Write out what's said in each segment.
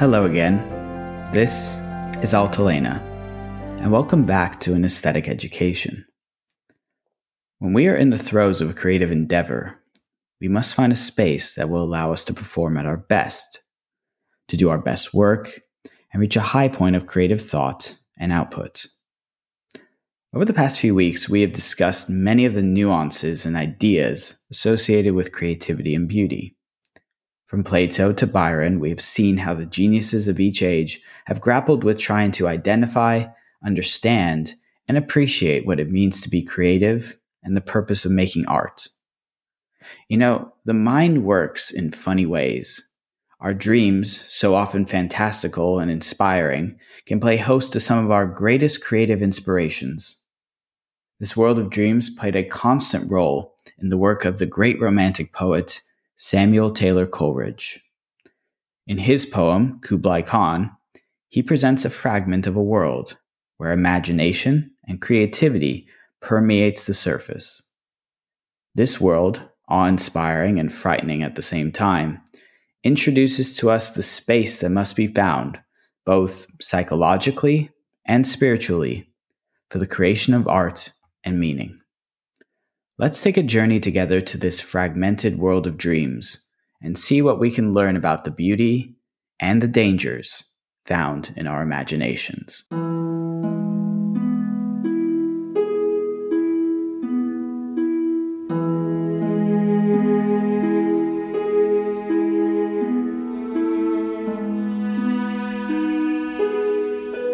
Hello again. This is Altalena, and welcome back to an aesthetic education. When we are in the throes of a creative endeavor, we must find a space that will allow us to perform at our best, to do our best work, and reach a high point of creative thought and output. Over the past few weeks, we have discussed many of the nuances and ideas associated with creativity and beauty. From Plato to Byron, we have seen how the geniuses of each age have grappled with trying to identify, understand, and appreciate what it means to be creative and the purpose of making art. You know, the mind works in funny ways. Our dreams, so often fantastical and inspiring, can play host to some of our greatest creative inspirations. This world of dreams played a constant role in the work of the great romantic poet Samuel Taylor Coleridge. In his poem, Kubla Khan, he presents a fragment of a world where imagination and creativity permeates the surface. This world, awe inspiring and frightening at the same time, introduces to us the space that must be found, both psychologically and spiritually, for the creation of art and meaning. Let's take a journey together to this fragmented world of dreams and see what we can learn about the beauty and the dangers found in our imaginations.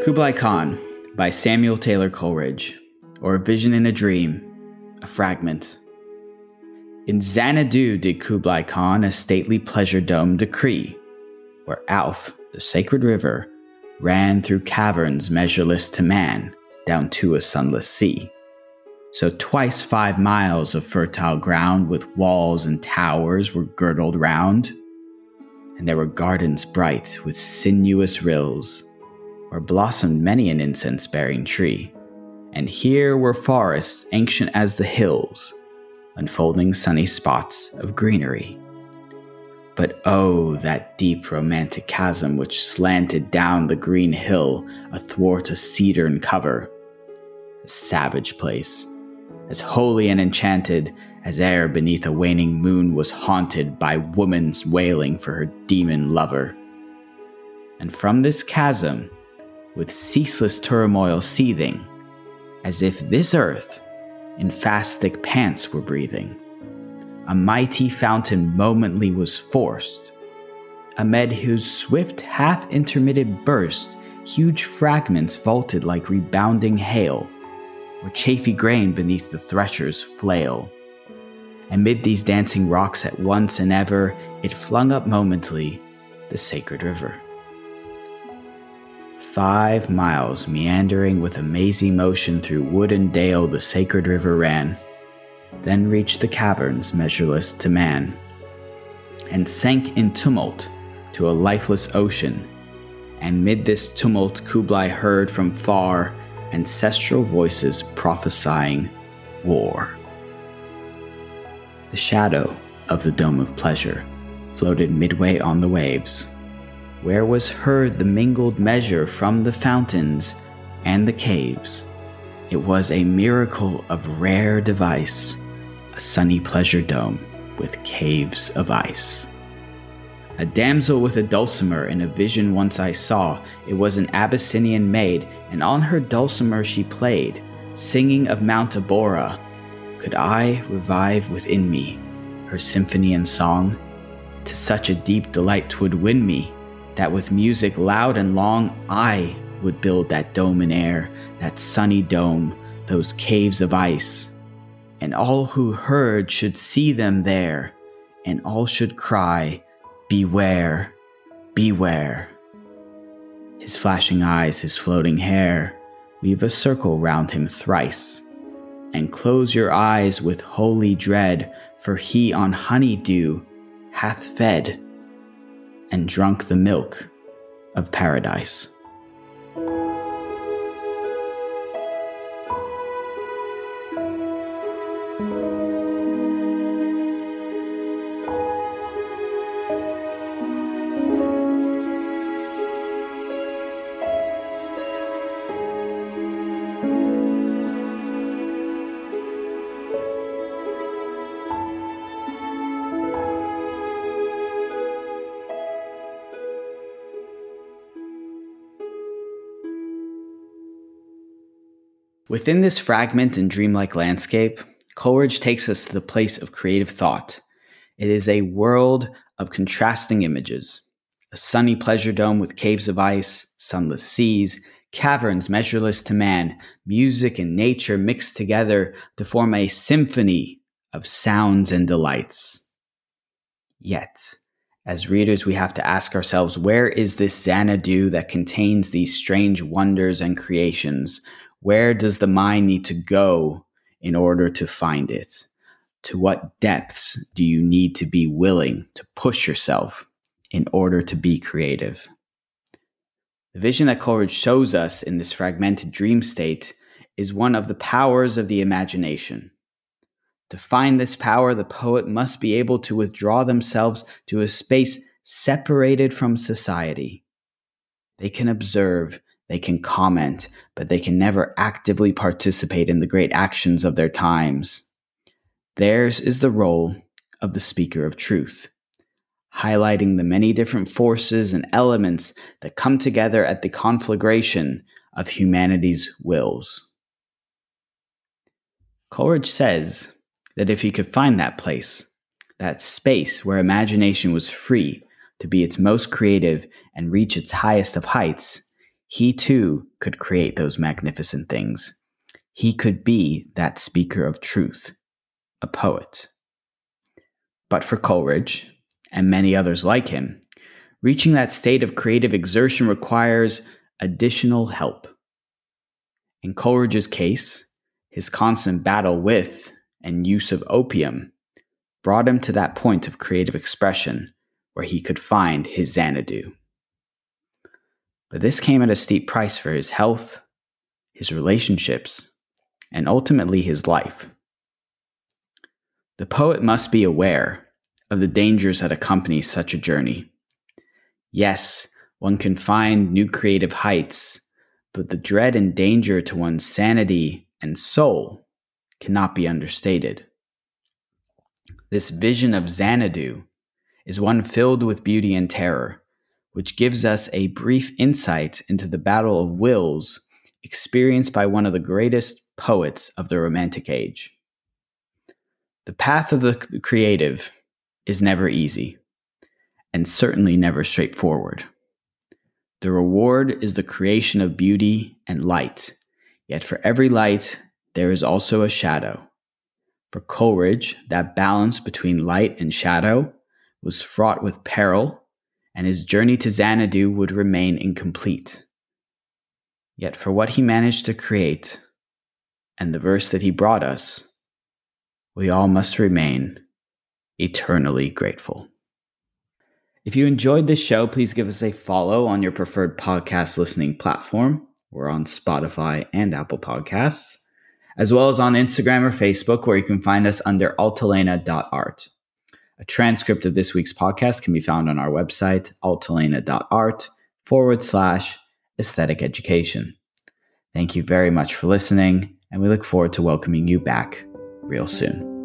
Kubla Khan by Samuel Taylor Coleridge, or A Vision in a Dream a fragment. In Xanadu did Kubla Khan a stately pleasure dome decree, where Alph, the sacred river, ran through caverns measureless to man down to a sunless sea. So twice five miles of fertile ground with walls and towers were girdled round, and there were gardens bright with sinuous rills, where blossomed many an incense bearing tree and here were forests ancient as the hills, unfolding sunny spots of greenery. But oh, that deep romantic chasm which slanted down the green hill athwart a cedarn cover. A savage place, as holy and enchanted as ere beneath a waning moon was haunted by woman's wailing for her demon lover. And from this chasm, with ceaseless turmoil seething, as if this earth, in fast thick pants, were breathing. A mighty fountain momently was forced, amid whose swift, half intermitted burst, huge fragments vaulted like rebounding hail, or chafy grain beneath the thresher's flail. Amid these dancing rocks at once and ever, it flung up momently the sacred river. Five miles meandering with a mazy motion through wood and dale, the sacred river ran, then reached the caverns measureless to man, and sank in tumult to a lifeless ocean. And mid this tumult, Kubla heard from far ancestral voices prophesying war. The shadow of the Dome of Pleasure floated midway on the waves where was heard the mingled measure from the fountains and the caves. It was a miracle of rare device, a sunny pleasure dome with caves of ice. A damsel with a dulcimer in a vision once I saw. It was an Abyssinian maid, and on her dulcimer she played, singing of Mount Abora. Could I revive within me her symphony and song? To such a deep delight twould win me that with music loud and long, I would build that dome in air, that sunny dome, those caves of ice. And all who heard should see them there, and all should cry, Beware, beware. His flashing eyes, his floating hair, weave a circle round him thrice. And close your eyes with holy dread, for he on honey dew hath fed and drunk the milk of paradise. Within this fragment and dreamlike landscape, Coleridge takes us to the place of creative thought. It is a world of contrasting images a sunny pleasure dome with caves of ice, sunless seas, caverns measureless to man, music and nature mixed together to form a symphony of sounds and delights. Yet, as readers, we have to ask ourselves where is this Xanadu that contains these strange wonders and creations? Where does the mind need to go in order to find it? To what depths do you need to be willing to push yourself in order to be creative? The vision that Coleridge shows us in this fragmented dream state is one of the powers of the imagination. To find this power, the poet must be able to withdraw themselves to a space separated from society. They can observe, they can comment, but they can never actively participate in the great actions of their times. Theirs is the role of the speaker of truth, highlighting the many different forces and elements that come together at the conflagration of humanity's wills. Coleridge says that if he could find that place, that space where imagination was free to be its most creative and reach its highest of heights, he too could create those magnificent things. He could be that speaker of truth, a poet. But for Coleridge, and many others like him, reaching that state of creative exertion requires additional help. In Coleridge's case, his constant battle with and use of opium brought him to that point of creative expression where he could find his Xanadu. But this came at a steep price for his health, his relationships, and ultimately his life. The poet must be aware of the dangers that accompany such a journey. Yes, one can find new creative heights, but the dread and danger to one's sanity and soul cannot be understated. This vision of Xanadu is one filled with beauty and terror, which gives us a brief insight into the battle of wills experienced by one of the greatest poets of the Romantic age. The path of the creative is never easy, and certainly never straightforward. The reward is the creation of beauty and light, yet for every light, there is also a shadow. For Coleridge, that balance between light and shadow was fraught with peril and his journey to Xanadu would remain incomplete. Yet for what he managed to create and the verse that he brought us, we all must remain eternally grateful. If you enjoyed this show, please give us a follow on your preferred podcast listening platform. We're on Spotify and Apple Podcasts, as well as on Instagram or Facebook, where you can find us under altalena.art. A transcript of this week's podcast can be found on our website, altalena.art forward slash aesthetic education. Thank you very much for listening, and we look forward to welcoming you back real soon.